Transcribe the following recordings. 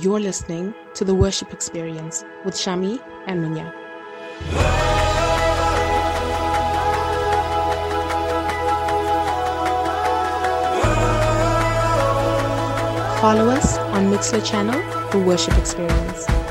You're listening to The Worship Experience with Shami and Munya. Follow us on Mixlr channel, The Worship Experience.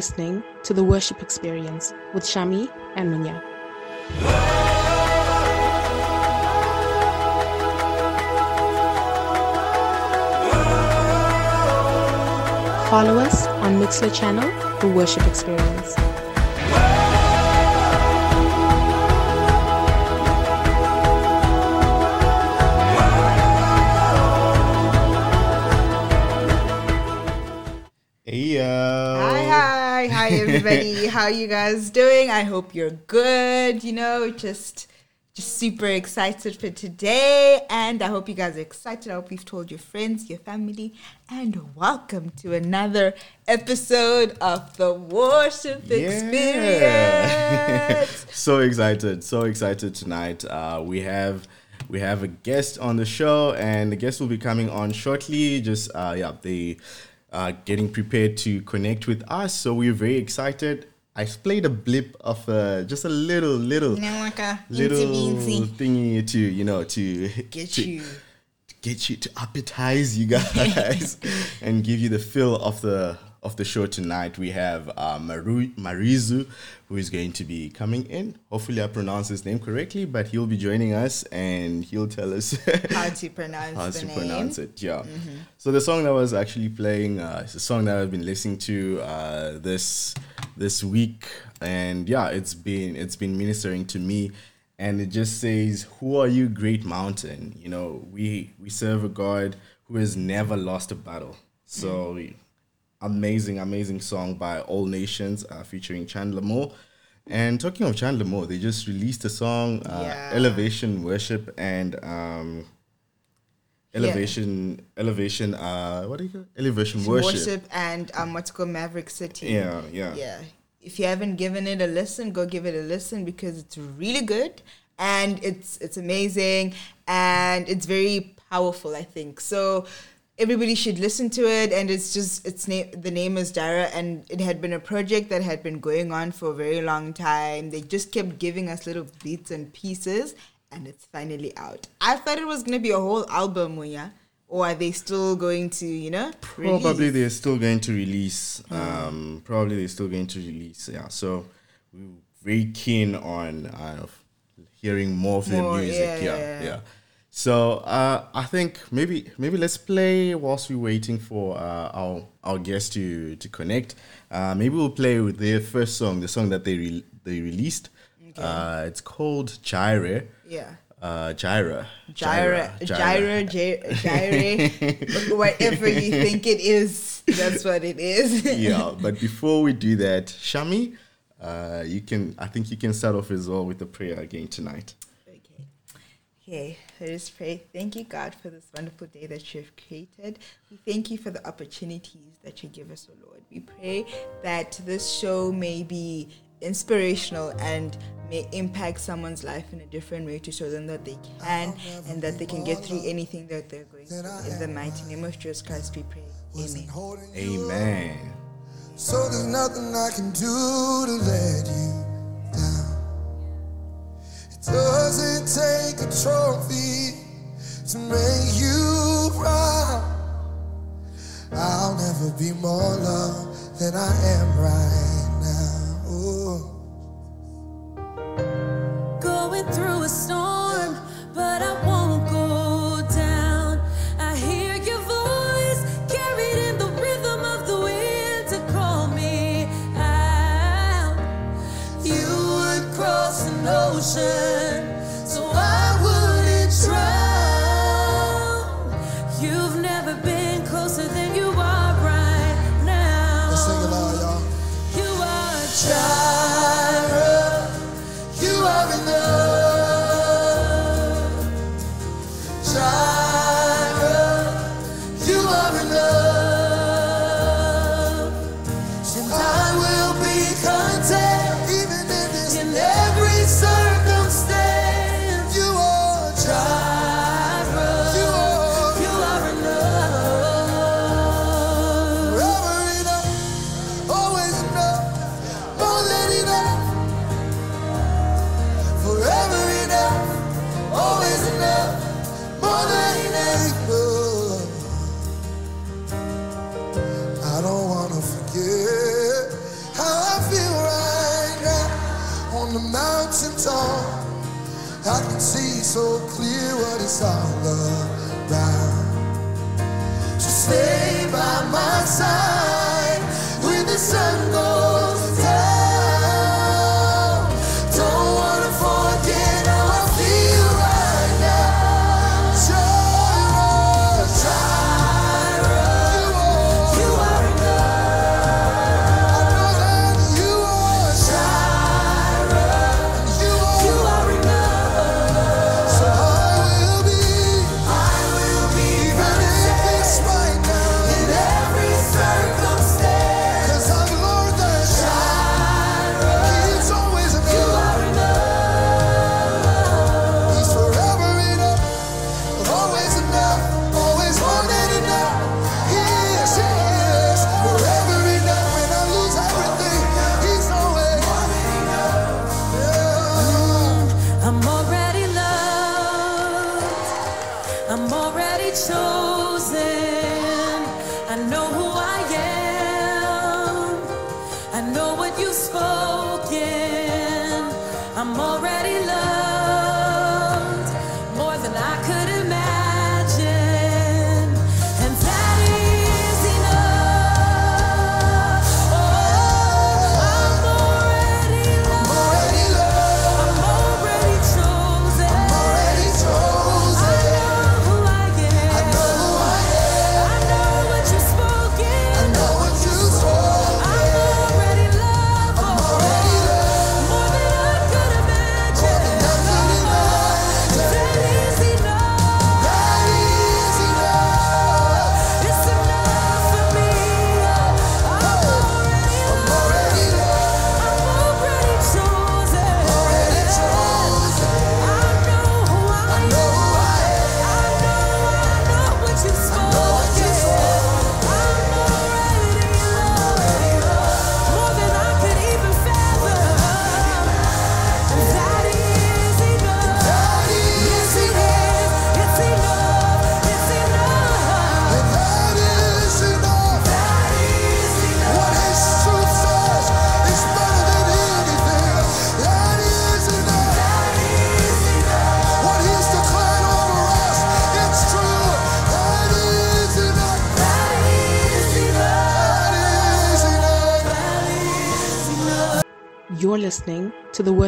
Listening to the Worship Experience with Shami and Munya. Follow us on Mixlr channel, The Worship Experience. Hey yo. Hi, hi, hi, everybody. How you guys doing? I hope you're good. You know, just just super excited for today, and I hope you guys are excited. I hope you've told your friends, your family, and welcome to another episode of the Worship Experience. so excited, so excited tonight. Uh, we have we have a guest on the show, and the guest will be coming on shortly. Just uh, yeah, they uh, getting prepared to connect with us. So we're very excited. I played a blip of uh, just a little, little, like a little thingy to you know to Get to, you. to get you to appetize you guys and give you the feel of the of the show tonight. We have uh, Maru, Marizu, who is going to be coming in. Hopefully, I pronounce his name correctly, but he'll be joining us and he'll tell us How to pronounce how the to name? pronounce it. Yeah. So the song that was actually playing uh, is a song that I've been listening to uh, this this week, and yeah, it's been it's been ministering to me, and it just says, "Who are you, great mountain?" You know, we we serve a God who has never lost a battle. So. Amazing, amazing song by All Nations uh, featuring Chandler Moore. And talking of Chandler Moore, they just released a song, uh, Yeah. Elevation Worship, and um, elevation elevation uh what do you call it? elevation worship, worship. and um, what's called Maverick City. yeah yeah yeah if you haven't given it a listen go give it a listen because it's really good and it's it's amazing and it's very powerful i think so everybody should listen to it and it's just its name the name is dara and it had been a project that had been going on for a very long time they just kept giving us little bits and pieces and it's finally out i thought it was going to be a whole album Munya. or are they still going to you know probably release? they're still going to release um probably they're still going to release yeah so we're very keen on uh, hearing more of their music yeah yeah, yeah, yeah. So uh i think maybe maybe let's play whilst we're waiting for uh, our our guest to to connect. Uh maybe we'll play with their first song the song that they re- they released. Uh it's called gyre yeah. Uh Jireh Jireh, Jireh, gy- gyre, whatever you think it is, that's what it is. yeah, but before we do that, Shami, uh, you can I think you can start off as well with the prayer again tonight. Okay. Okay, let us pray. Thank you, God, for this wonderful day that you have created. We thank you for the opportunities that you give us, O Lord. We pray that this show may be inspirational and may impact someone's life in a different way to show them that they can and that they can get through anything that they're going through. In the mighty name of Jesus Christ, we pray. Amen. Amen. So there's nothing I can do to let you down. It doesn't take a trophy to make you proud. I'll never be more loved than I am right now. Ooh. Going through a storm, but I won't go down. I hear your voice carried in the rhythm of the wind to call me out. You would cross an ocean,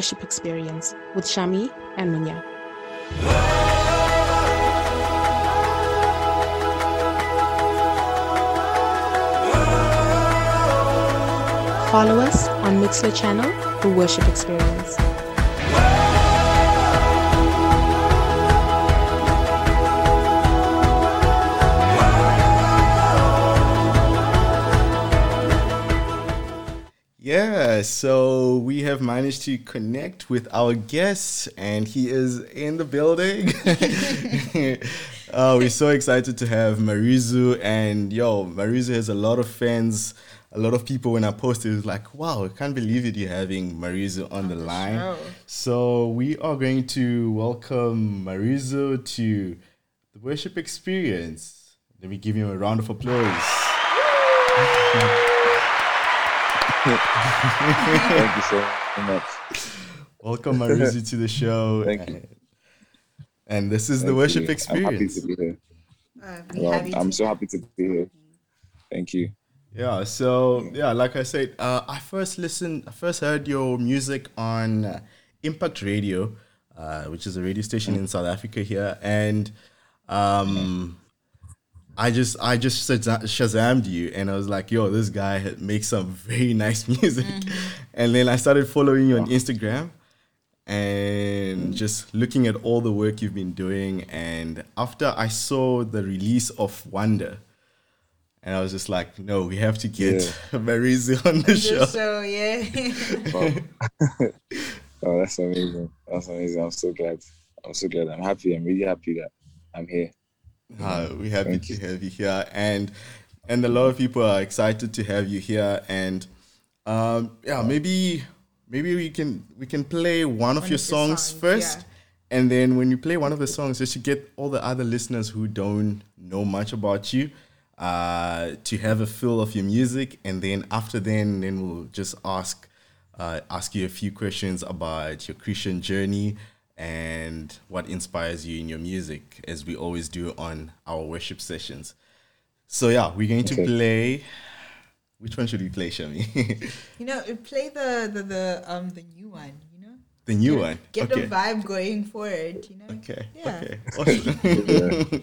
Worship Experience with Shami and Munya. Follow us on Mixlr channel, The Worship Experience. Yeah, so we have managed to connect with our guest, and he is in the building. uh, we're so excited to have Marizu, and yo, Marizu has a lot of fans. A lot of people, when I posted, was like, "Wow, I can't believe it! You're having Marizu on the line." show. So we are going to welcome Marizu to the worship experience. Let me give him a round of applause. Thank you so much. Welcome, Marizu, to the show. Thank you. And this is the worship you. I'm happy experience. to be here. Uh, Well, have I'm to- so happy to be here. Thank you. Yeah. So yeah, like I said, uh, I first listened, I first heard your music on uh, Impact Radio, uh, which is a radio station in South Africa here, and um, I just I just Shaza- shazammed you, and I was like, yo, this guy ha- makes some very nice music, mm-hmm. and then I started following you on Instagram. And just looking at all the work you've been doing, and after I saw the release of Wonder, and I was just like, no, we have to get Marizu on the show. So yeah. Oh, that's amazing. That's amazing. I'm so glad. I'm so glad. I'm happy. I'm really happy that I'm here. Uh, we're happy Thank to you. have you here, and and a lot of people are excited to have you here. And um, yeah, maybe maybe we can we can play one of One your of songs, songs, first, yeah. and then when you play one of the songs, just to get all the other listeners who don't know much about you. Uh, to have a feel of your music, and then after then, then we'll just ask uh, ask you a few questions about your Christian journey and what inspires you in your music, as we always do on our worship sessions. So yeah, we're going to Okay. play. Which one should we play, Shami? You know, play the the, the um the new one. You know, the new one. get okay. the vibe going for it. You know. Okay. Yeah. Okay. Awesome.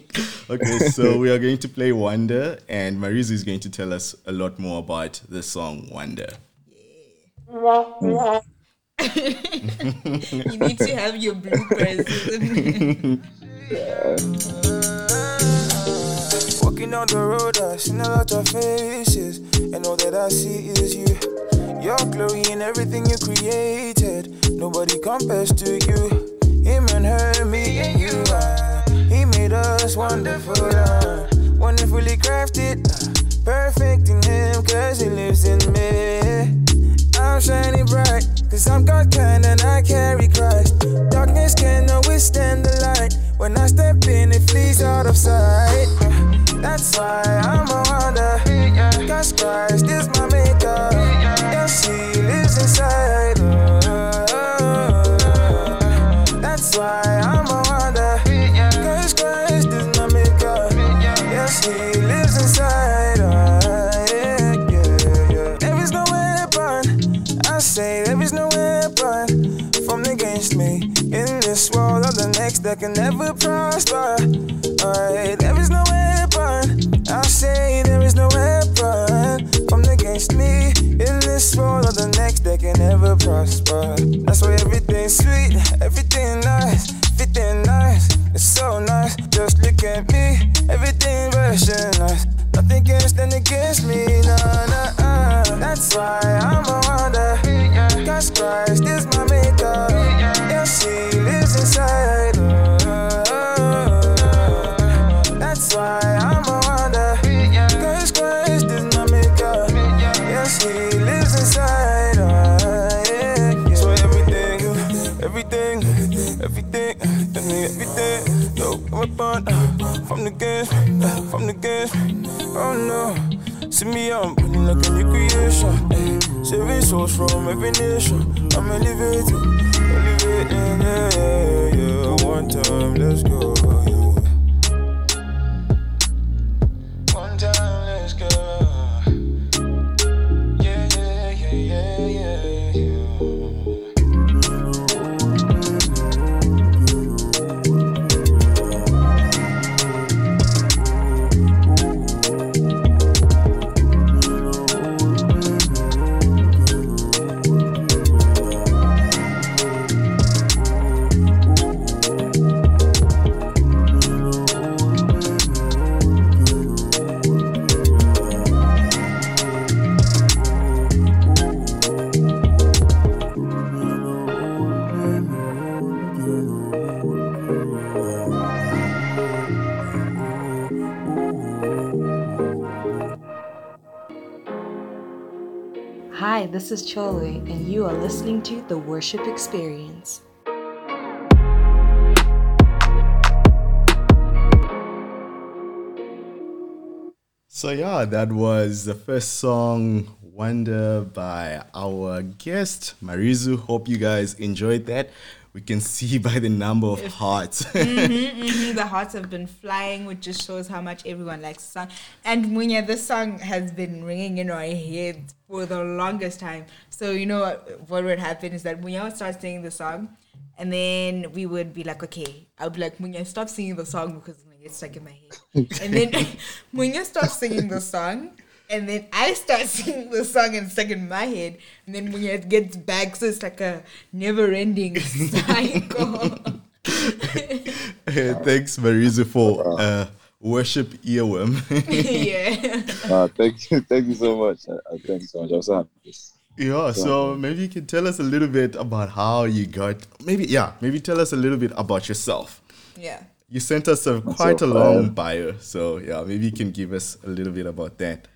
okay. So we are going to play Wonder, and Marizu is going to tell us a lot more about the song Wonder. You need to have your bloopers. Walking down the road, I seen a lot of faces, and all that I see is you. Your glory in everything you created. Nobody compares to you. Him and her, me and you. uh, He made us wonderful, uh, wonderfully crafted, uh, perfect in Him, cause He lives in me. I'm shining bright, cause I'm God kind and I carry Christ. Darkness cannot withstand the light. When I step in, it flees out of sight. That's why I'm a wonder. Cause Christ is my maker. Yes, He next that can never prosper. Alright, there is no weapon. I say there is no weapon formed against me in this world or the next that can never prosper. That's why everything's sweet, everything nice, everything nice. It's so nice. Just look at me, everything versionless. Nothing can stand against me, nah, nah, nah. That's why I'm a wonder. Cause Christ is my maker. Yes, He lives inside. From the games, from the games. Oh no, see me, I'm running like a new creation. eh. Saving souls from every nation. I'm elevating, elevating, yeah, yeah, yeah. One time, let's go. This is Chloe, and you are listening to The Worship Experience. So yeah, that was the first song Wonder by our guest Marizu. Hope you guys enjoyed that. We can see by the number of hearts. Mhm, the hearts have been flying, which just shows how much everyone likes the song. And Munya, this song has been ringing in our heads for the longest time. So you know what, what would happen is that Munya would start singing the song, and then we would be like, okay, I would be like, Munya, stop singing the song because it's stuck in my head. and then Munya stops singing the song. And then I start singing the song and stuck in my head. And then when it gets back, so it's like a never ending cycle. Thanks, Marizu, for uh, worship earworm. yeah. Uh, thank you, thank you so much. Uh, thank you so much. I'm so happy. yeah, so maybe you can tell us a little bit about how you got. Maybe yeah, maybe tell us a little bit about yourself. Yeah. You sent us a quite a long bio, so yeah, maybe you can give us a little bit about that.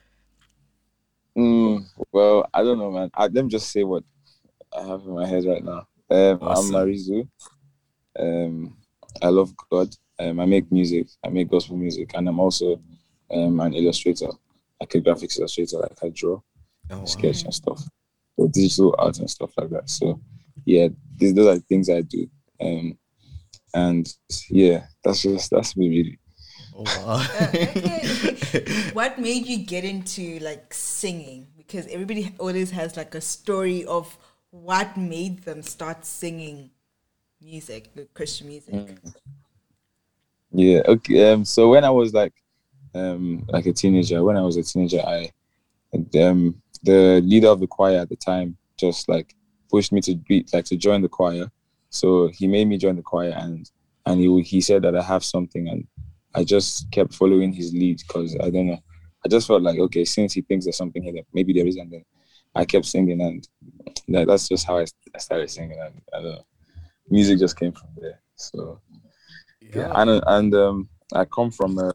Mm, well, I don't know, man. I, let me just say what I have in my head right now. Um, Awesome. I'm Marizu. Um, I love God. Um, I make music. I make gospel music, and I'm also um, an illustrator, like a graphics illustrator. Like I draw, Oh, wow. sketch, and stuff. or digital art and stuff like that. So yeah, these those are the things I do. Um, and yeah, that's just that's me really. Oh, wow. okay. what made you get into like singing? Because everybody always has like a story of what made them start singing music, like Christian music. Mm. Yeah. Okay. Um. So when I was like, um, like a teenager, when I was a teenager, I, um, the leader of the choir at the time just like pushed me to be like to join the choir. So he made me join the choir, and and he he said that I have something, and I just kept following his lead because I don't know. I just felt like okay, since he thinks there's something here, that maybe there is, and then I kept singing, and that, that's just how I, I started singing. And I don't know, music just came from there. So yeah, and and um, I come from a,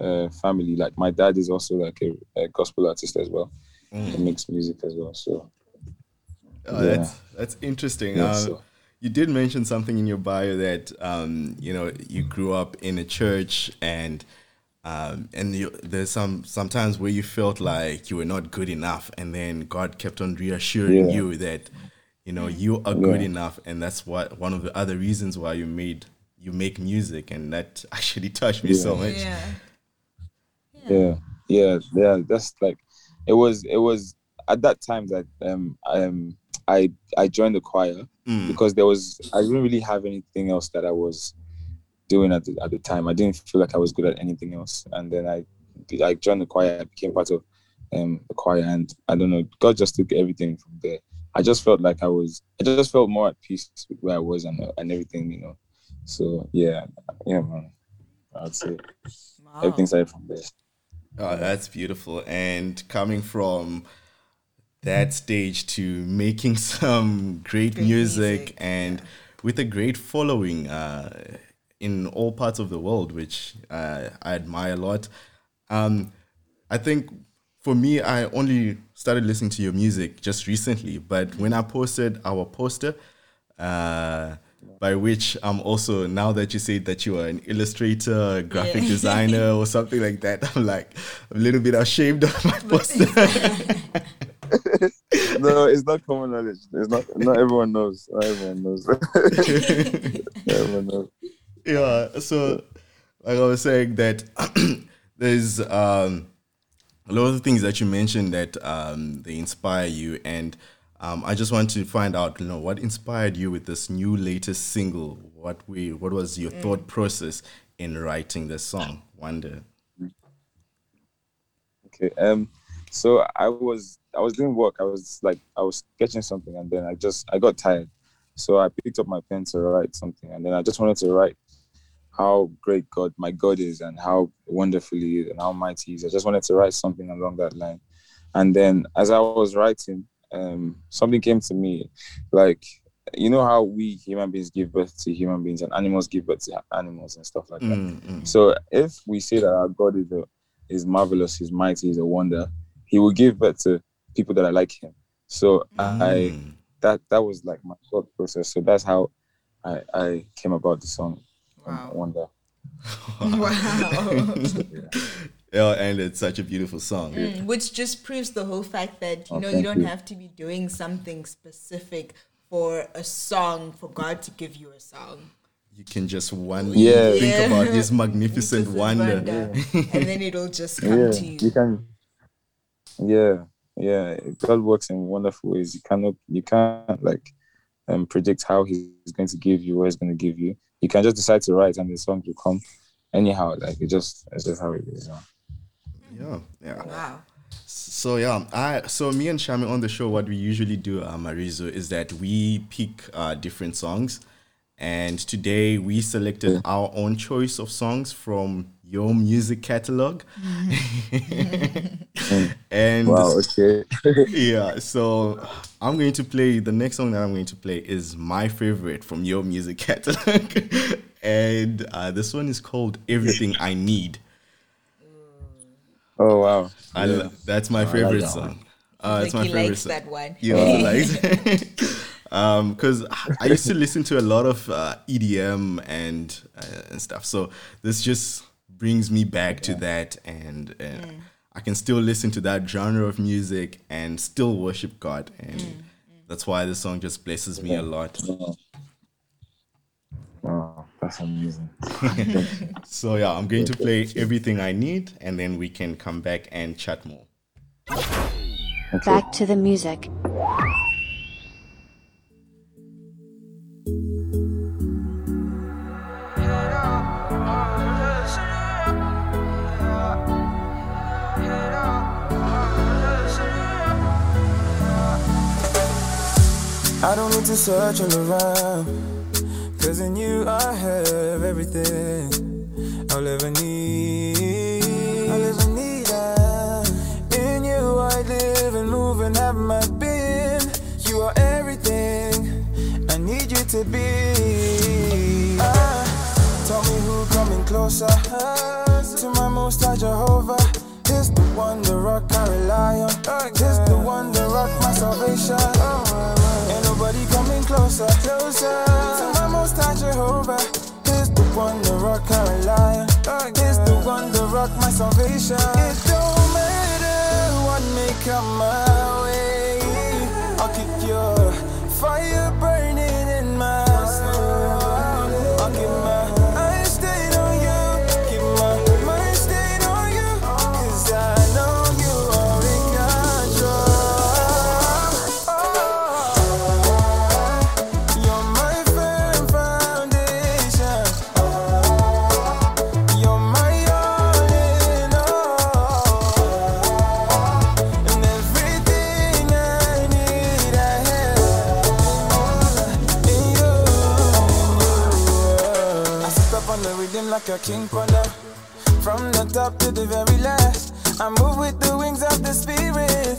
a family like my dad is also like a, a gospel artist as well. He makes music as well. So Oh, Yeah. that's that's interesting. Yeah, Um, so- You did mention something in your bio that um, you know you grew up in a church and um, and you, there's some sometimes where you felt like you were not good enough, and then God kept on reassuring Yeah. you that you know you are good Yeah. enough, and that's what one of the other reasons why you made you make music, and that actually touched me so much. Yeah. yeah yeah yeah that's like it was it was at that time that um um i i joined the choir Mm. because there was i didn't really have anything else that i was doing at the, at the time. I didn't feel like i was good at anything else. And then i i joined the choir i became part of um the choir. And i don't know god just took everything from there. I just felt like i was i just felt more at peace with where i was and, and everything you know. So yeah yeah man. I'd say Wow. everything started from there. Oh, that's beautiful. And coming from that stage to making some great, Great music, music, and with a great following uh, in all parts of the world, which uh, I admire a lot. Um, I think for me, I only started listening to your music just recently, but when I posted our poster, uh, by which I'm also now that you say that you are an illustrator, graphic Yeah. designer, or something like that, I'm like a little bit ashamed of my poster. No, it's not common knowledge. It's not. Not everyone knows. Not everyone knows. Everyone knows. yeah so like i was saying that there's um a lot of the things that you mentioned that um they inspire you and um i just want to find out you know what inspired you with this new latest single what we what was your thought process in writing this song wonder Okay. Um. So I was I was doing work. I was like I was sketching something, and then I just I got tired. So I picked up my pen to write something, and then I just wanted to write how great God my God is, and how wonderful He is, and how mighty He is. I just wanted to write something along that line. And then as I was writing, um, something came to me, like you know how we human beings give birth to human beings, and animals give birth to animals and stuff like that. Mm, mm. So if we say that our God is a, is marvelous, he's mighty, he's a wonder, he will give birth to people that are like him. So I Mm. that that was like my thought process. So that's how I I came about the song um, Wow. Wonder. Wow. yeah and it's such a beautiful song Mm, Which just proves the whole fact that you Oh, know you don't you. have to be doing something specific for a song for God to give you a song. you can just one Yeah. think Yeah. about his magnificent Just wonder and then it'll just come Yeah, to you. you can. Yeah, yeah. God works in wonderful ways. You cannot, you can't like um, predict how He's going to give you, what He's going to give you. You can just decide to write, and the song will come anyhow. Like it just, it's just how it is. you yeah yeah Wow. So yeah, I so me and Shami on the show, what we usually do, uh, Marizu, is that we pick uh, different songs, and today we selected our own choice of songs from your music catalog. and Wow. Okay. yeah, so I'm going to play the next song that I'm going to play is my favorite from your music catalog, and uh, this one is called "Everything I Need." oh wow. I lo- that's my I like favorite that song. Uh, Like it's my he favorite likes song. that one. You also like um because i used to listen to a lot of uh, edm and uh, and stuff so this just brings me back to that and uh, Mm. I can still listen to that genre of music and still worship God. And that's why the song just blesses me a lot. Wow. Wow, that's amazing. So yeah, I'm going to play everything I need and then we can come back and chat more. Back to the music. I don't need to search all around. Cause in you I have everything I'll ever need. I'll ever need. ah. In you I live and move and have my being. You are everything I need you to be. Ah, tell me who coming closer to my most high Jehovah. He's the one, the rock I rely on. He's the one, the rock my salvation. Oh, oh, oh. Ain't nobody coming closer, closer to my most high Jehovah. He's the one, the rock I rely on. He's the one, the rock my salvation. It don't matter what may come my way. I'll keep your fire king ponder. From the top to the very last, I move with the wings of the spirit.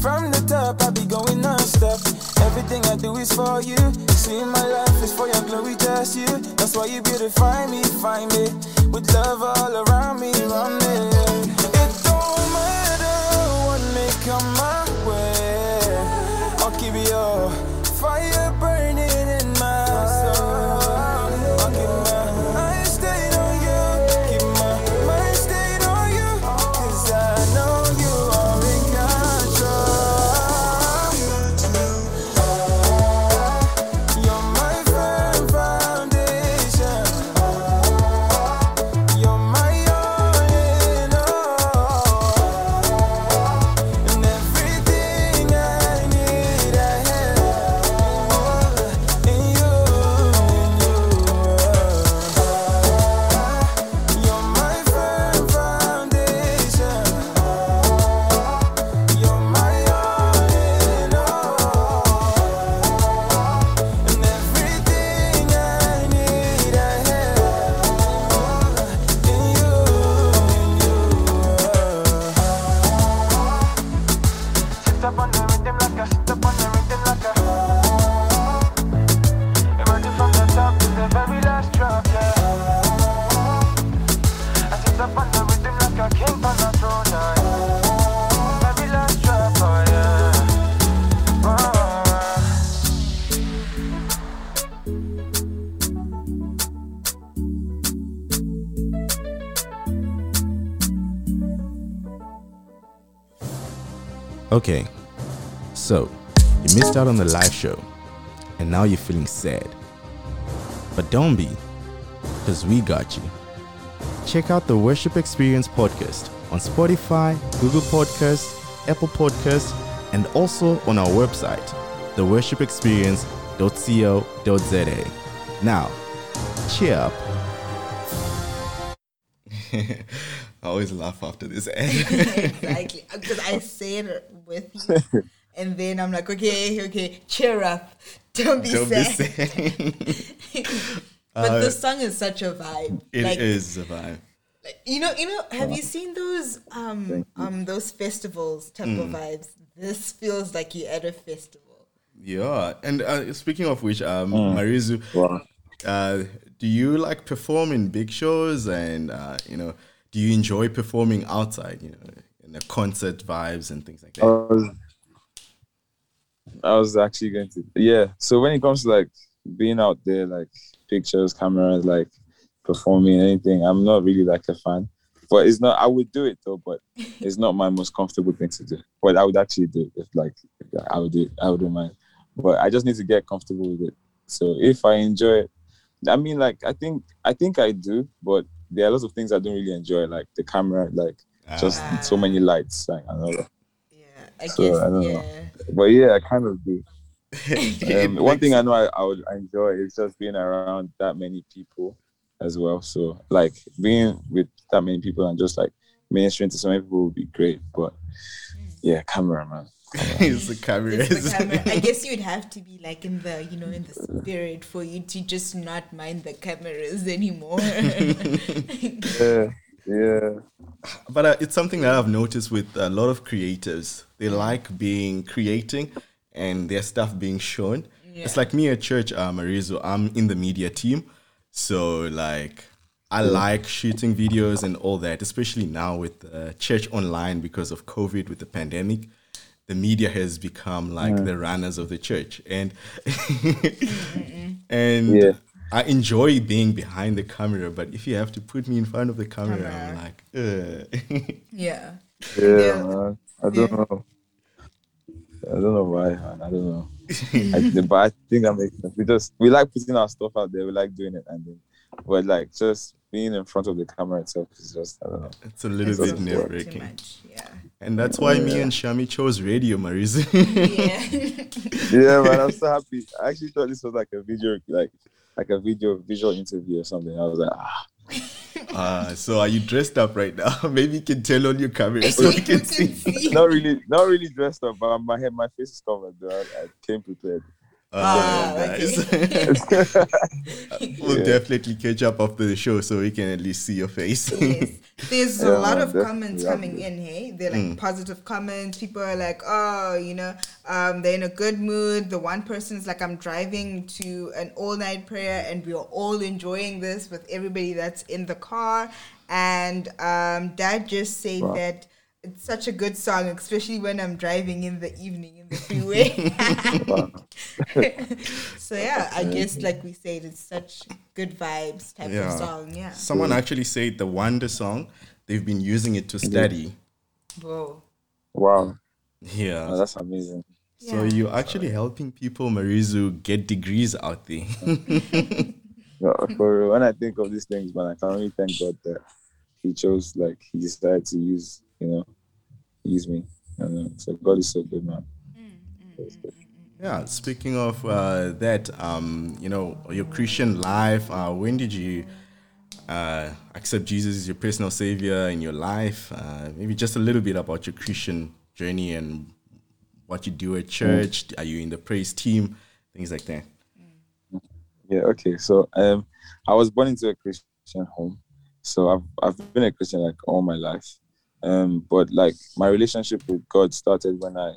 From the top, I be going non-stop. Everything I do is for you. See, my life is for your glory, just you. That's why you beautify me, find me. With love all around me, around me. It don't matter what may come my way. I'll keep your fire burning out on the live show and now you're feeling sad. But don't be, because we got you. Check out the Worship Experience podcast on Spotify, Google Podcasts, Apple Podcasts, and also on our website, theworshipexperience.co.za. Now, cheer up. I always laugh after this ad. exactly because I say it with you, and then I'm like, okay, okay, cheer up, don't be Don't be sad. sad. but the song is such a vibe. It like, is a vibe. You know, you know. Have you seen those um um those festivals type Mm. of vibes? This feels like you're at a festival. Yeah, and uh, speaking of which, um, Marizu, Wow. uh, do you like perform in big shows, and uh, you know, do you enjoy performing outside, you know, in the concert vibes and things like that? was, I was actually going to, yeah. So when it comes to like being out there, like pictures, cameras, like performing anything, I'm not really like a fan. but it's not. I would do it though, but it's not my most comfortable thing to do. But I would actually do it if like I would do. It, I wouldn't mind. But I just need to get comfortable with it. So if I enjoy it, I mean, like I think I think I do, but there are lots of things I don't really enjoy, like the camera, like just ah. so many lights, like and all that. Yeah, I So, guess. I don't know. But yeah, I kind of do. Um, one thing I know I, I would enjoy is just being around that many people as well. So like being with that many people and just like ministering to so many people would be great. But yeah, camera man. it's the camera. It's the camera. I guess you'd have to be like in the, you know, in the spirit for you to just not mind the cameras anymore. Yeah, yeah. But uh, it's something that I've noticed with a lot of creatives. They like being creating and their stuff being shown. It's like me at church, uh, Marizu, I'm in the media team. So, like, I like shooting videos and all that, especially now with uh, church online because of COVID, with the pandemic. The media has become like the runners of the church. And, and Yeah. I enjoy being behind the camera, but if you have to put me in front of the camera, I'm like, yeah. Yeah, Yeah. man. I don't know. I don't know why, man. I don't know. I, but I think that makes sense. We just we like putting our stuff out there. We like doing it, and then, but like just being in front of the camera itself is just I don't know. It's a little It's bit nerve wracking. Yeah. And that's why me and Shami chose radio, Mariz. Yeah. Yeah, man. I'm so happy. I actually thought this was like a video, like like a video visual interview or something. I was like, ah, uh, so are you dressed up right now? Maybe you can tell on your camera so we can see. not really, not really dressed up, but my head, my face is covered. Though. I, I came prepared. Uh, Ah, nice. we'll Yeah. definitely catch up after the show so we can at least see your face. yes. There's a lot of comments coming in, hey? They're like positive comments. People are like, oh, you know, um, they're in a good mood. The one person's like, I'm driving to an all night prayer and we're all enjoying this with everybody that's in the car. And um, dad just said Wow. that it's such a good song, especially when I'm driving in the evening in the freeway. so yeah, I guess like we said, it's such good vibes type Yeah. of song. Yeah. Someone actually said the Wonder song, they've been using it to study. Whoa. Wow, Yeah. Oh, that's amazing. So Yeah. you're actually helping people, Marizu, get degrees out there. No, for real, when I think of these things, man, I can only thank God that He chose, like, He decided to use, you know, use me. And uh, so God is so good, man. God is good. Yeah, speaking of uh, that, um, you know, your Christian life, uh, when did you uh, accept Jesus as your personal savior in your life? Uh, maybe just a little bit about your Christian journey and what you do at church. Are you in the praise team? Things like that. Yeah, okay. So um I was born into a Christian home. So I've I've been a Christian like all my life. Um but like my relationship with God started when I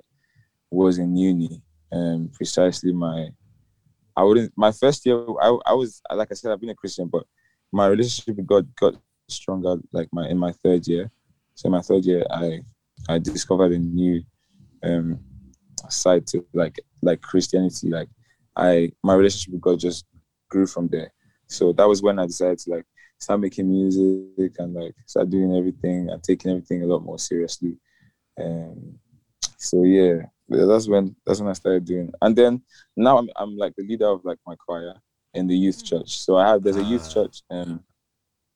was in uni. Um precisely my I wouldn't my first year I, I was like I said I've been a Christian but my relationship with God got stronger like my in my third year. So my third year I I discovered a new um side to like like Christianity like I my relationship with God just grew from there. So that was when I decided to like start making music and like start doing everything and taking everything a lot more seriously. Um, so yeah, that's when that's when I started doing. And then now I'm I'm like the leader of like my choir in the youth church. So I have there's a youth Ah. church. Um,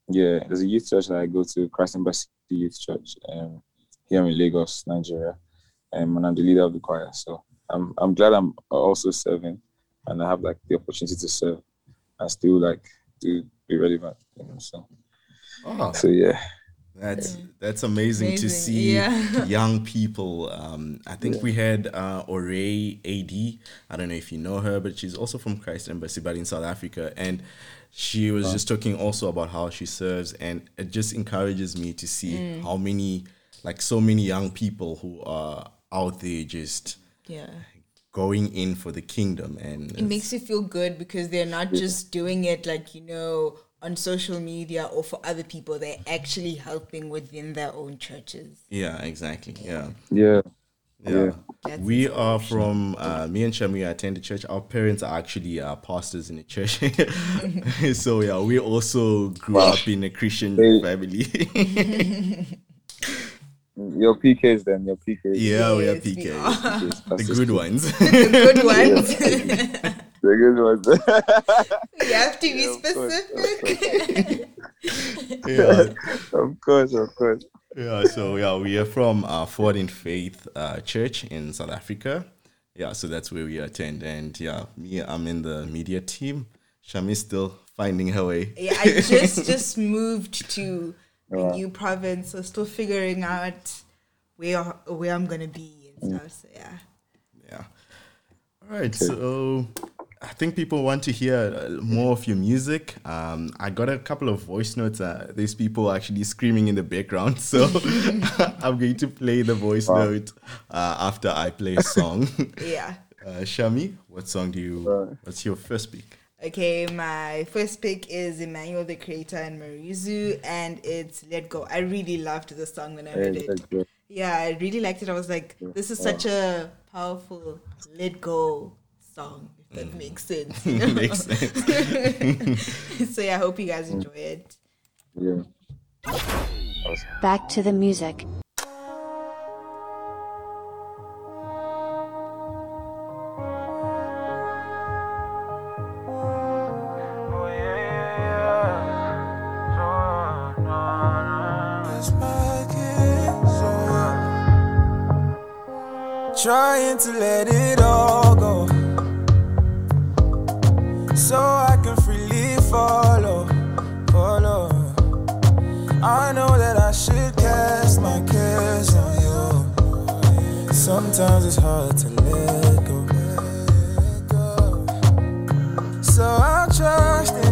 yeah, there's a youth church that I go to, Christ Embassy Youth Church, um, here in Lagos, Nigeria, um, and I'm the leader of the choir. So I'm I'm glad I'm also serving, and I have like the opportunity to serve and still like to be relevant. You know, so Oh, so yeah, that's that's amazing, to see yeah. young people. Um, I think we had uh, Oray AD. I don't know if you know her, but she's also from Christ Embassy, but in South Africa, and she was just talking also about how she serves, and it just encourages me to see Mm. how many, like, so many young people who are out there just Yeah. Going in for the kingdom, and It makes you feel good because they're not just doing it like, you know, on social media or for other people. They're actually helping within their own churches. yeah, exactly, yeah. yeah, Yeah. That's we are from uh, me and Shami attend the church. Our parents are actually uh, pastors in the church, so yeah, we also grew up in a Christian family. Your PKs then, your PKs. yeah, we are Yes, we are. the good ones. The good ones. The good ones. you have to be Yeah, of course, specific. yeah, of course, of course. yeah. So yeah, we are from uh, Forward in Faith uh, Church in South Africa. Yeah, so that's where we attend, and yeah, me, I'm in the media team. Shami's still finding her way. yeah, I just just moved to a new province, so still figuring out where where I'm gonna be and Mm. stuff. So yeah. Yeah. All right. So I think people want to hear uh, more of your music. Um, I got a couple of voice notes. Uh, there's people actually screaming in the background. So I'm going to play the voice note uh, after I play a song. Yeah. uh, Shami, what song do you, what's your first pick? Okay, my first pick is Emmanuel the Creator and Marizu, and it's Let Go. I really loved the song when I heard Hey, it. good. Yeah, I really liked it. I was like, this is such a powerful let go song, if that mm. makes sense. you know? Makes sense. so yeah, I hope you guys mm. enjoy it. Yeah. Back to the music. Trying to let it all go so I can freely follow, follow. I know that I should cast my cares on you. Sometimes it's hard to let go. So I'll trust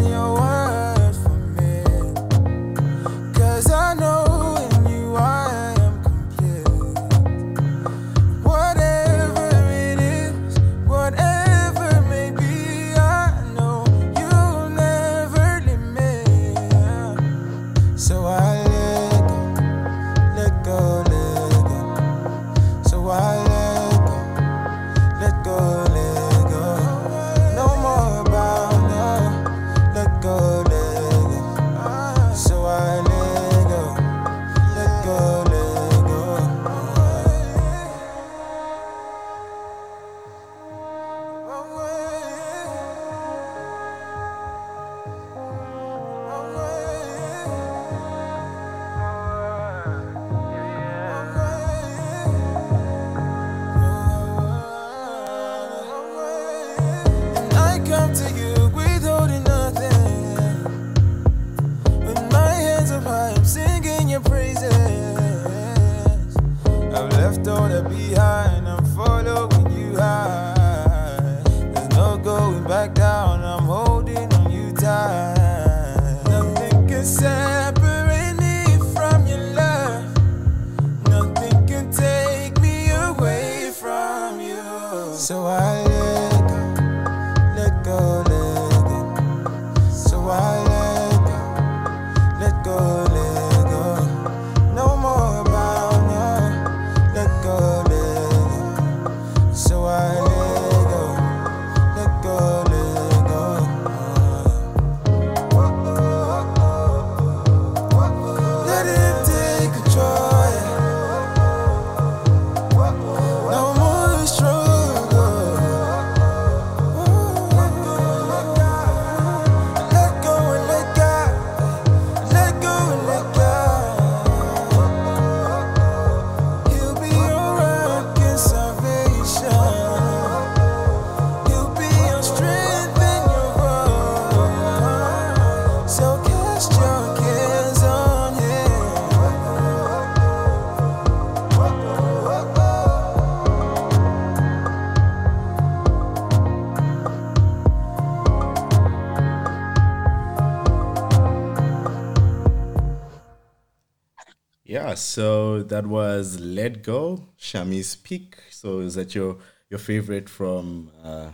that was Let Go, Shami's Peak. So is that your your favorite from uh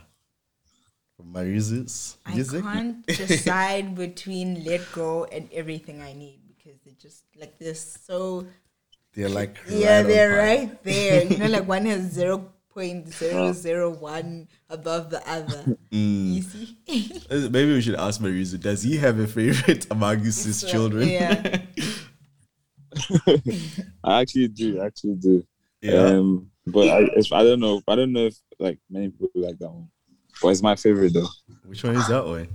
from Marizu's music? I can't decide between Let Go and Everything I Need because they're just like they're so They're like Yeah, they're right there. You know, like one has zero point zero zero one above the other. Mm. You see? Uh, Maybe we should ask Marizu. Does he have a favorite among his children? Yeah. I actually do. I actually do. Yeah. Um, but I, it's, I don't know. I don't know if like many people like that one. But it's my favorite though. Which one is that one?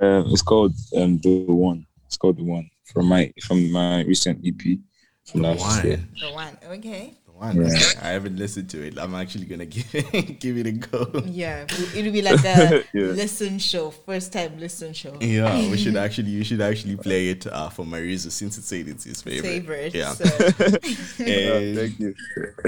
Um, it's called um the one. It's called the one from my from my recent EP from The last year. one. The one. Okay. The one. I haven't listened to it. I'm actually gonna give it, give it a go. Yeah. It'll be like a Yeah. listen show. First time listen show. Yeah, we should actually you should actually play it uh, for Marizu since it said it's his favorite. Favorite. Yeah. So, And Thank you.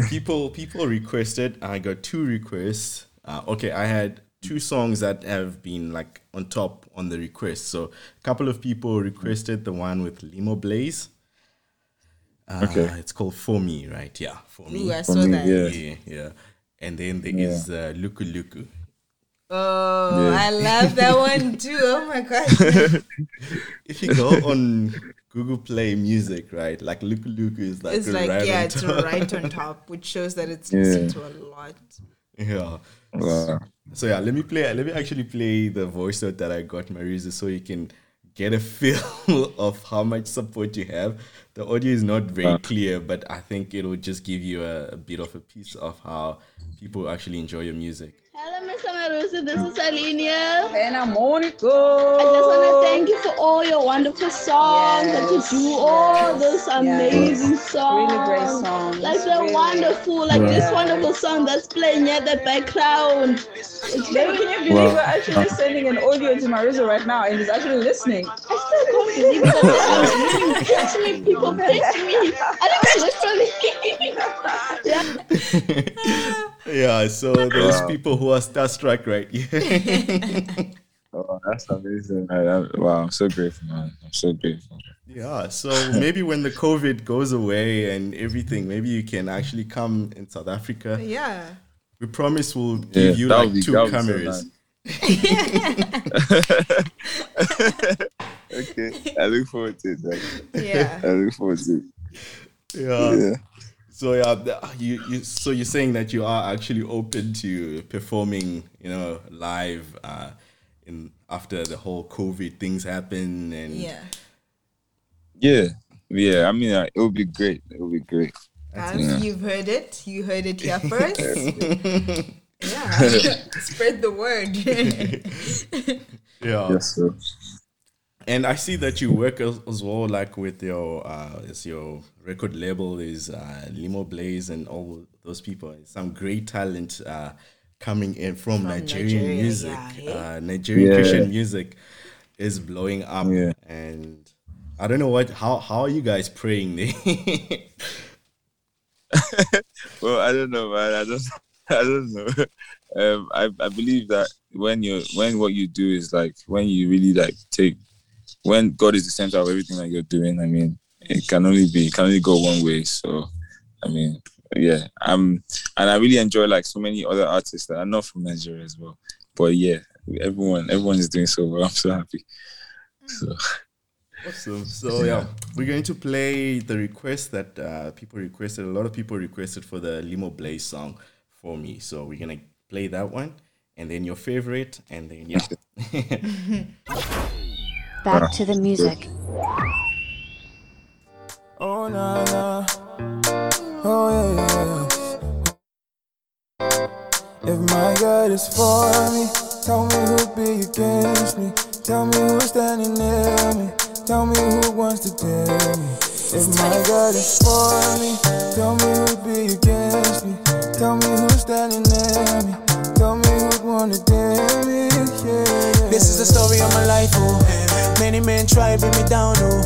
people people requested. I got two requests. Uh, okay, I had two songs that have been like on top on the request. So a couple of people requested the one with Limoblaze. Uh, Okay. it's called For Me, right? Yeah, For Me. ooh, I For saw me, that. yeah. yeah, yeah. And then there Yeah. is uh, Luku Luku. Oh, Yeah. I love that one too. Oh my god. If you go on Google Play Music, right, like Luku Luku is like it's like right yeah, on it's top. right on top, which shows that it's Yeah. listened to a lot. Yeah. Wow. So yeah, let me play. Let me actually play the voice note that I got, Marizu, so you can get a feel of how much support you have. The audio is not very Uh. clear, but I think it'll just give you a, a bit of a piece of how people actually enjoy your music. Hello, Mr. Marusi. This is Alinia. And I'm on I just want to thank you for all your wonderful songs that you do, all those amazing songs. Really great songs. Like they're Really. wonderful, like this wonderful song that's playing at the background. It's very, Can you believe Wow. we're actually uh, sending an audio to Marizu right now and he's actually listening? I still can't believe that they're text me, people text me. I don't literally. yeah. yeah, so there's people who are starstruck, right? Oh, that's amazing. I, I, wow, I'm so grateful, man. I'm so grateful. yeah, so maybe when the COVID goes away and everything, maybe you can actually come in South Africa. Yeah. We promise we'll Yeah, give you like be- two that so cameras. okay, I look forward to it. Like, Yeah. I look forward to it. yeah. Yeah. So yeah, you, you so you're saying that you are actually open to performing, you know, live uh, in after the whole COVID things happen and Yeah. Yeah, yeah. I mean, uh, it would be great. It would be great. As Yeah. you've heard it, you heard it here first. yeah. Spread the word. yeah. Yes, sir. And I see that you work as, as well, like with your uh, as your record label is uh, Limoblaze and all those people. Some great talent uh, coming in from, Nigerian Nigeria, music. yeah, eh? uh, Nigerian Yeah. Christian music is blowing up, Yeah. and I don't know what how how are you guys praying there? Well, I don't know, man. I don't. I don't know. Um, I I believe that when you when what you do is like when you really like take when God is the center of everything that you're doing. I mean, it can only be it can only go one way. So, I mean, yeah. Um, and I really enjoy like so many other artists that are not from Nigeria as well. But yeah, everyone everyone is doing so well. I'm so happy. So. Awesome. So yeah, we're going to play the request that uh, people requested. A lot of people requested for the Limoblaze song for me. So we're gonna play that one, and then your favorite, and then yeah. Back to the music. Oh na na, oh yeah, yeah. If my God is for me, tell me who'd be against me. Tell me who's standing near me. Tell me who wants to dare me. If my God is for me, tell me who'd be against me. Tell me who's standing near me. Tell me who'd wanna dare me. Yeah, yeah. This is the story of my life, oh. Many men try bring me down, oh.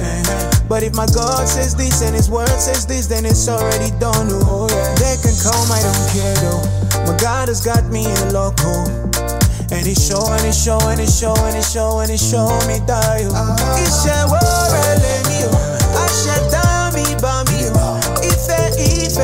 But if my God says this and His word says this, then it's already done, oh. They can come, I don't care, though. My God has got me in a loco. Oh. And He's showing, He's showing, He's showing, He's showing, He's showing me that, oh. Let me, oh. I shut down, me, bambi, oh. If it, if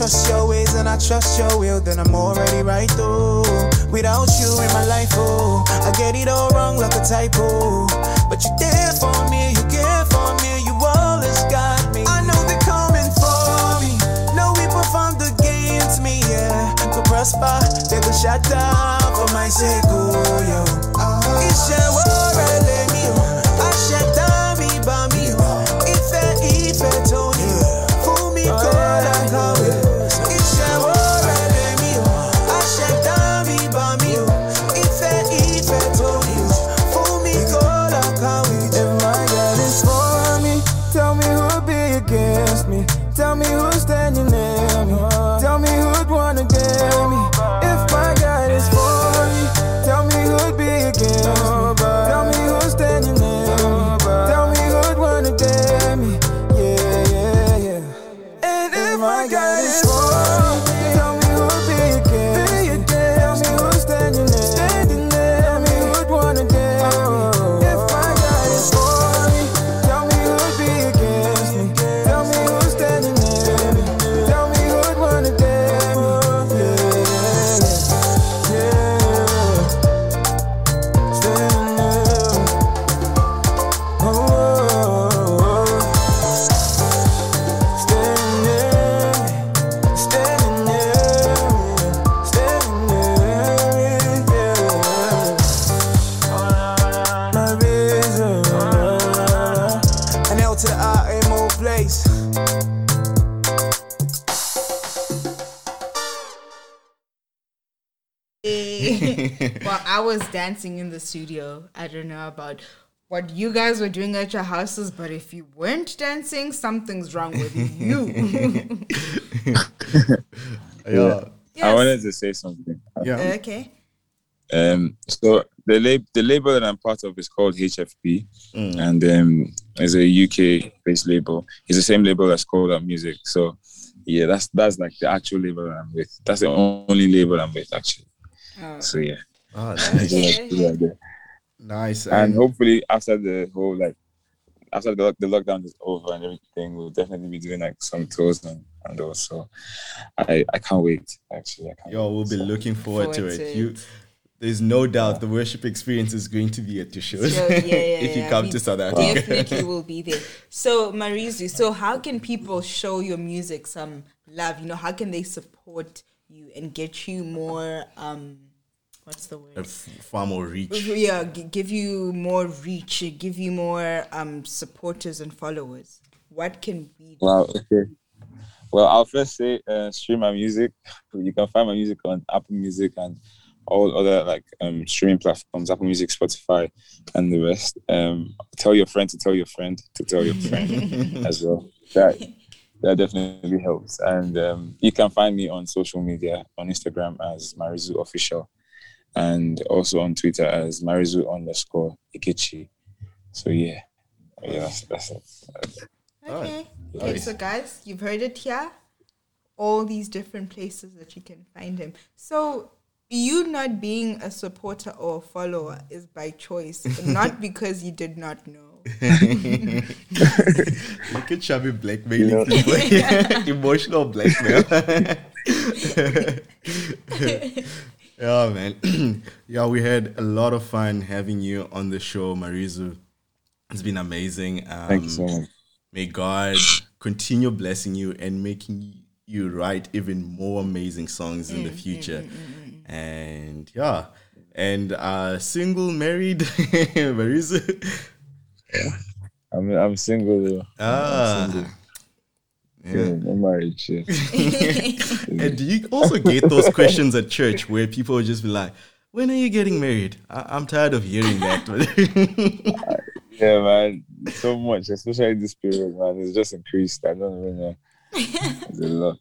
trust your ways and I trust your will, then I'm already right through. Without you in my life, oh, I get it all wrong like a typo. But you're there for me, you care for me, you always got me. I know they're coming for me. No weapon formed against me, yeah. To prosper, they go shut down for my sake, oh, yo. Iṣẹ́ wọ́ọ̀rẹ́ lèmi o, àṣẹ̀dá mi bá mi o. Ìfẹ́ ìfẹ́ tó ní o, fún was dancing in the studio. I don't know about what you guys were doing at your houses, but if you weren't dancing, something's wrong with you. Yeah. I wanted to say something. Yeah. Okay. Um, so the lab, the label that I'm part of is called HFP, Mm. and um, it's a UK based label. It's the same label that's called Up Music. So yeah, that's that's like the actual label that I'm with. That's the only label I'm with actually. So yeah. Oh, nice. that's cool. Nice. And hopefully after the whole like after the, the lockdown is over and everything, we'll definitely be doing like some tours and, and also I I can't wait actually. I can't Yo, we'll be looking forward, to Forward it. to You, there's no doubt the worship experience is going to be at your shows So, yeah, yeah, if you yeah, come we to South Africa. Definitely will be there. So, Marizu, so how can people show your music some love? You know, how can they support you and get you more? um What's the word? A f- far more reach. Yeah, g- give you more reach, give you more um supporters and followers. What can we do? Wow. Okay. Well, I'll first say uh, stream my music. You can find my music on Apple Music and all other like um, streaming platforms, Apple Music, Spotify, and the rest. Um, tell your friend to tell your friend to tell your friend as well. That that definitely helps. And um, you can find me on social media on Instagram as Marizu Official, and also on Twitter as Marizu underscore Ikichi. So yeah, yeah, that's, that's it. Okay. Okay, so guys, you've heard it here. All these different places that you can find him. So you not being a supporter or a follower is by choice, not because you did not know. Look at Shami blackmailing people. Emotional blackmail. yeah, man. yeah, we had a lot of fun having you on the show, Marizu. It's been amazing. Um, Thank you so much. May God continue blessing you and making you write even more amazing songs in the future. And yeah, and uh, single, married, Marizu. Yeah, I'm I'm single. though. Ah. I'm single. Yeah. Yeah, no marriage. Yeah. and do you also get those questions at church where people will just be like, "When are you getting married?" I- I'm tired of hearing that. yeah, man. So much, especially this period, man. It's just increased. I don't even know. It's a lot.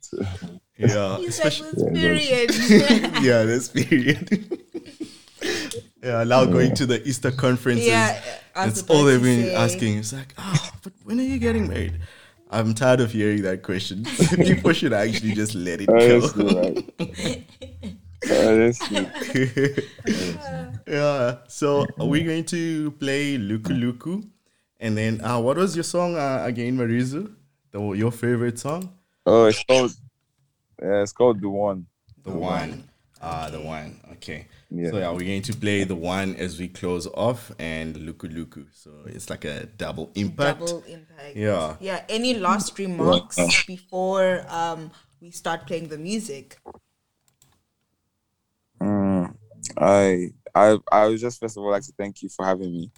yeah, He's like, especially- "This period." yeah, this period. yeah, now going to the Easter conferences. Yeah, I was that's all they've been say. asking. It's like, oh, but when are you getting married? I'm tired of hearing that question. People should actually just let it Honestly, go. right. Honestly. yeah. So we're going to play Luku Luku, and then uh, what was your song uh, again, Marizu? The, your favorite song? Oh, it's called Yeah, it's called the one. The one. Ah, the one. Okay. Yeah. So yeah, we're going to play the one as we close off and Luku Luku. So it's like a double impact. Double impact. Yeah. Yeah. Any last remarks before um, we start playing the music? Mm, I I I would just first of all like to thank you for having me.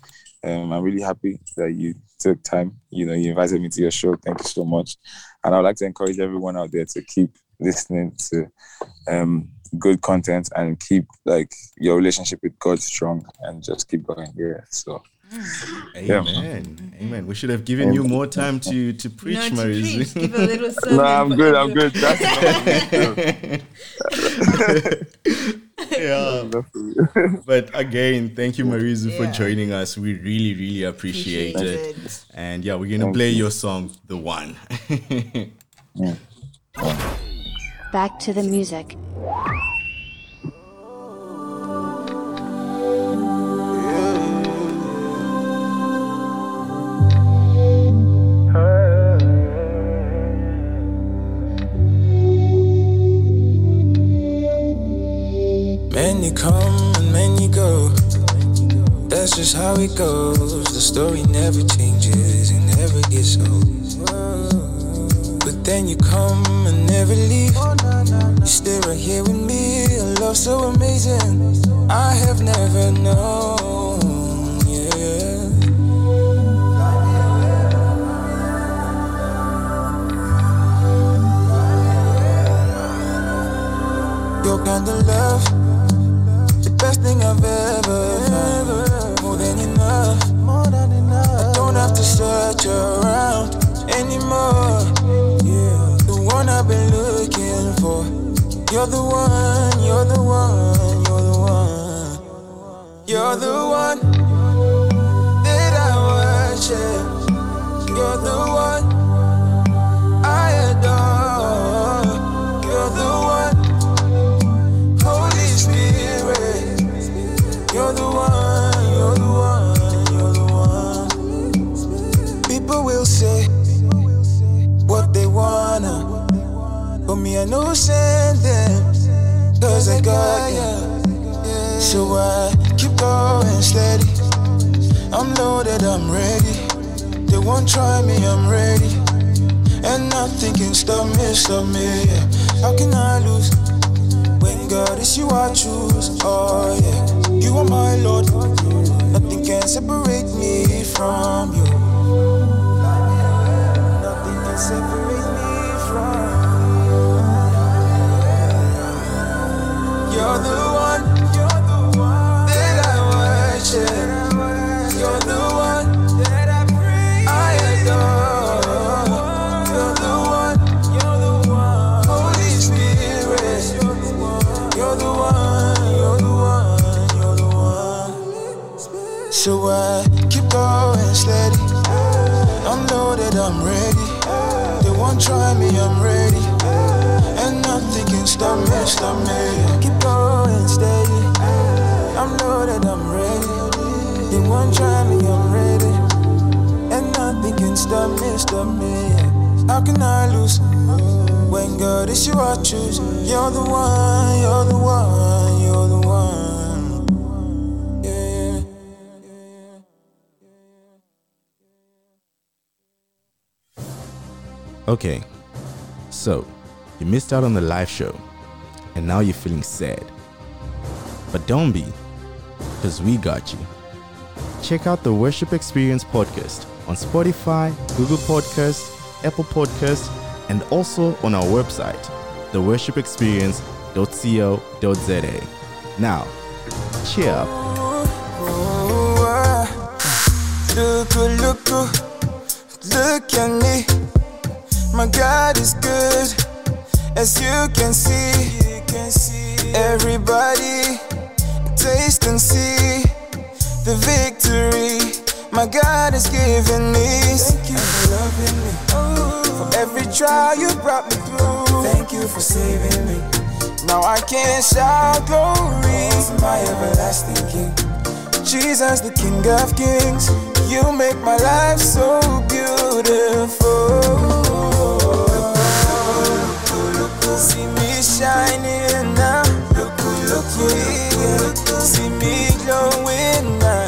Um, I'm really happy that you took time. You know, you invited me to your show. Thank you so much. And I'd like to encourage everyone out there to keep listening to um, good content and keep like your relationship with God strong and just keep going. Yeah. So. Yeah, man. Amen. Amen. We should have given you more time to to preach, No, to Maris. preach. Give a little sermon. No, I'm good. I'm everyone. good. yeah. but again, thank you, Marizu, for joining us. We really, really appreciate, Appreciate it. it. And yeah, we're gonna Thank play you. your song, The One. Back to the music. Many come and many go. That's just how it goes. The story never changes, it never gets old. Then you come and never leave. You stay right here with me. A love so amazing. I have never known. Yeah. Your kind of love, the best thing I've ever found. More than enough. I don't have to search around anymore. One I've been looking for. You're the one, you're the one, you're the one. You're the one that I worship. You're the one I adore. You're the one. Me, I know send cause I got you. So I keep going steady. I'm loaded, I'm ready. They won't try me, I'm ready. And nothing can stop me, stop me. How can I lose? When God is you, I choose. Oh yeah, you are my Lord. Nothing can separate me from you. Nothing can separate me You're the one. That I worship. You're the one that I pray. I adore. You're the one. You're the one. Holy Spirit. You're the one. You're the one. You're the one. So I keep going steady. I'm loaded. I'm ready. They won't try me. I'm ready. Stop me. Stop me. Keep going steady. I'm loaded. I'm ready. They won't try me. I'm ready. And nothing can stop me, stop me. How can I lose? When God is you, I choose. You're the one, you're the one, you're the one. Yeah. Okay, so you missed out on the live show and now you're feeling sad. But don't be, because we got you. Check out the Worship Experience podcast on Spotify, Google Podcasts, Apple Podcasts, and also on our website, theworshipexperience.co.za. Now, cheer up. Oh, ah. look, oh, look, oh, look at me. My God is good, as you can see. Everybody, taste and see the victory my God has given me. Thank you for loving me. For every trial you brought me through. Thank you for saving me. Now I can shout glory to my everlasting King. Jesus, the King of Kings. You make my life so beautiful. See me shining now. Yeah, see me glowing now.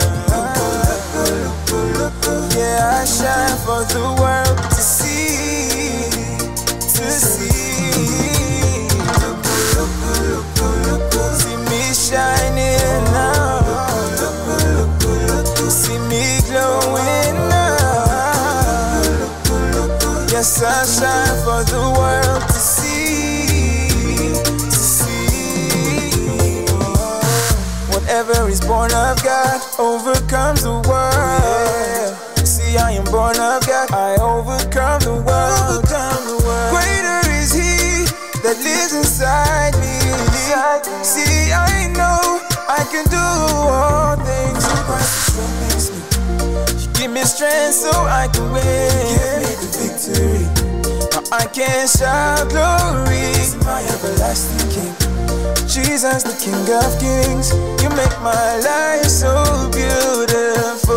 Yeah, I shine for the world to see, to see. See me shining now. See me glowing now. Yes, I shine for the world Whatever is born of God overcomes the world. See, I am born of God. I overcome the world. Greater is He that lives inside me. See, I know I can do all things Christ who strengthens me. Give me strength so I can win. Give me the victory. Now I can shout glory. He's my everlasting King. Jesus, the King of Kings. You make my life so beautiful.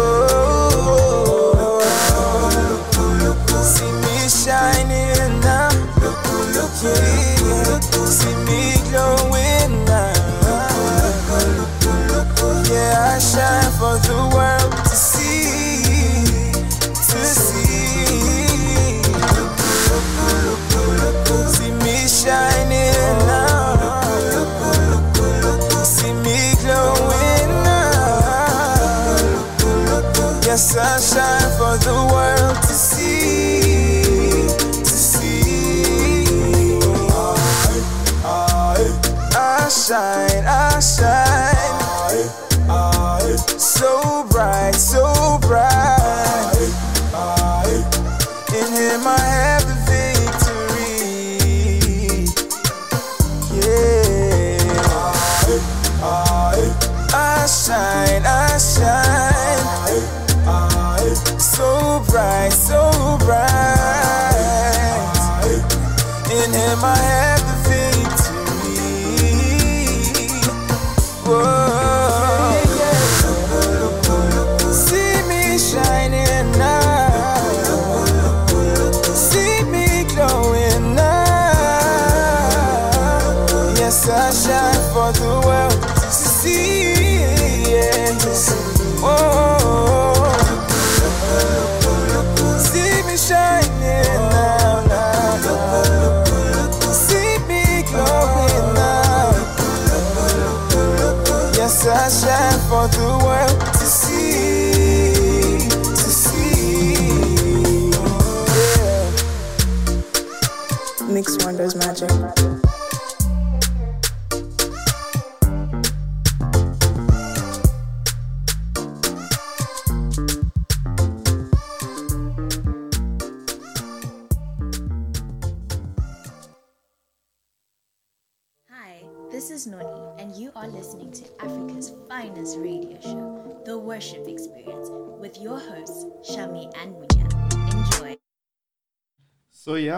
See me shining now. Yeah. See me glowing now. Yeah, I shine for the world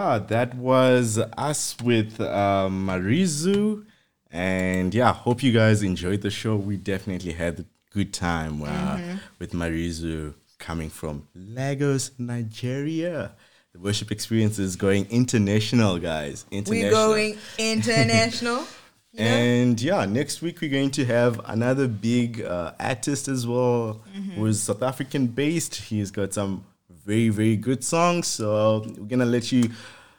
yeah, that was us with um, Marizu, and yeah, hope you guys enjoyed the show. We definitely had a good time uh, Mhm. with Marizu coming from Lagos, Nigeria. The worship experience is going international, guys. International. We're going international. And yeah, next week we're going to have another big uh, artist as well, Mhm. who is South African based. He's got some very very good songs. So we're gonna let you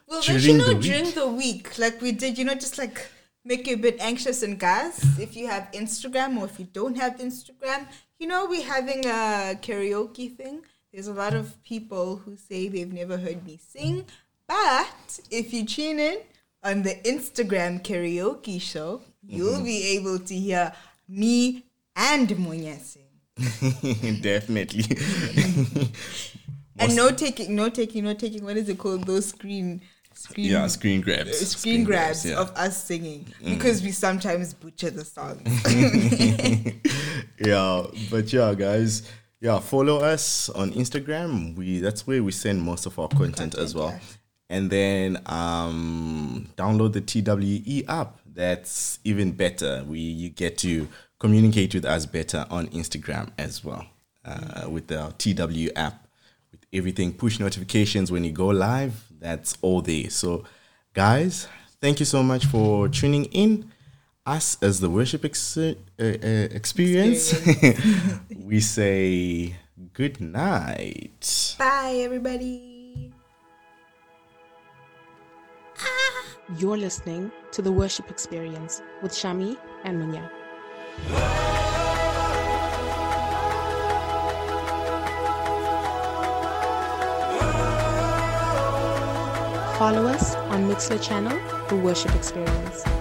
Well, during you know the week. during the week, like we did, you know, just like make you a bit anxious and gas. If you have Instagram or if you don't have Instagram, you know, we're having a karaoke thing. There's a lot of people who say they've never heard me sing, but if you tune in on the Instagram karaoke show, you'll Mhm. be able to hear me and Munya sing. Definitely. And no taking, no taking, no taking. What is it called? Those screen, screen, Yeah, screen grabs. screen, Screen grabs, grabs, yeah. of us singing Mm. because we sometimes butcher the songs. yeah, but yeah, guys, yeah, follow us on Instagram. We that's where we send most of our content, as well. And then um, download the TWE app. That's even better. We you get to communicate with us better on Instagram as well uh, with the TW app. With everything push notifications when you go live, that's all there. So, guys, thank you so much for tuning in. Us as the worship ex- uh, uh, experience, we say good night. Bye, everybody. You're listening to the Worship Experience with Shami and Munya. Follow us on Mixlr channel, The Worship Experience.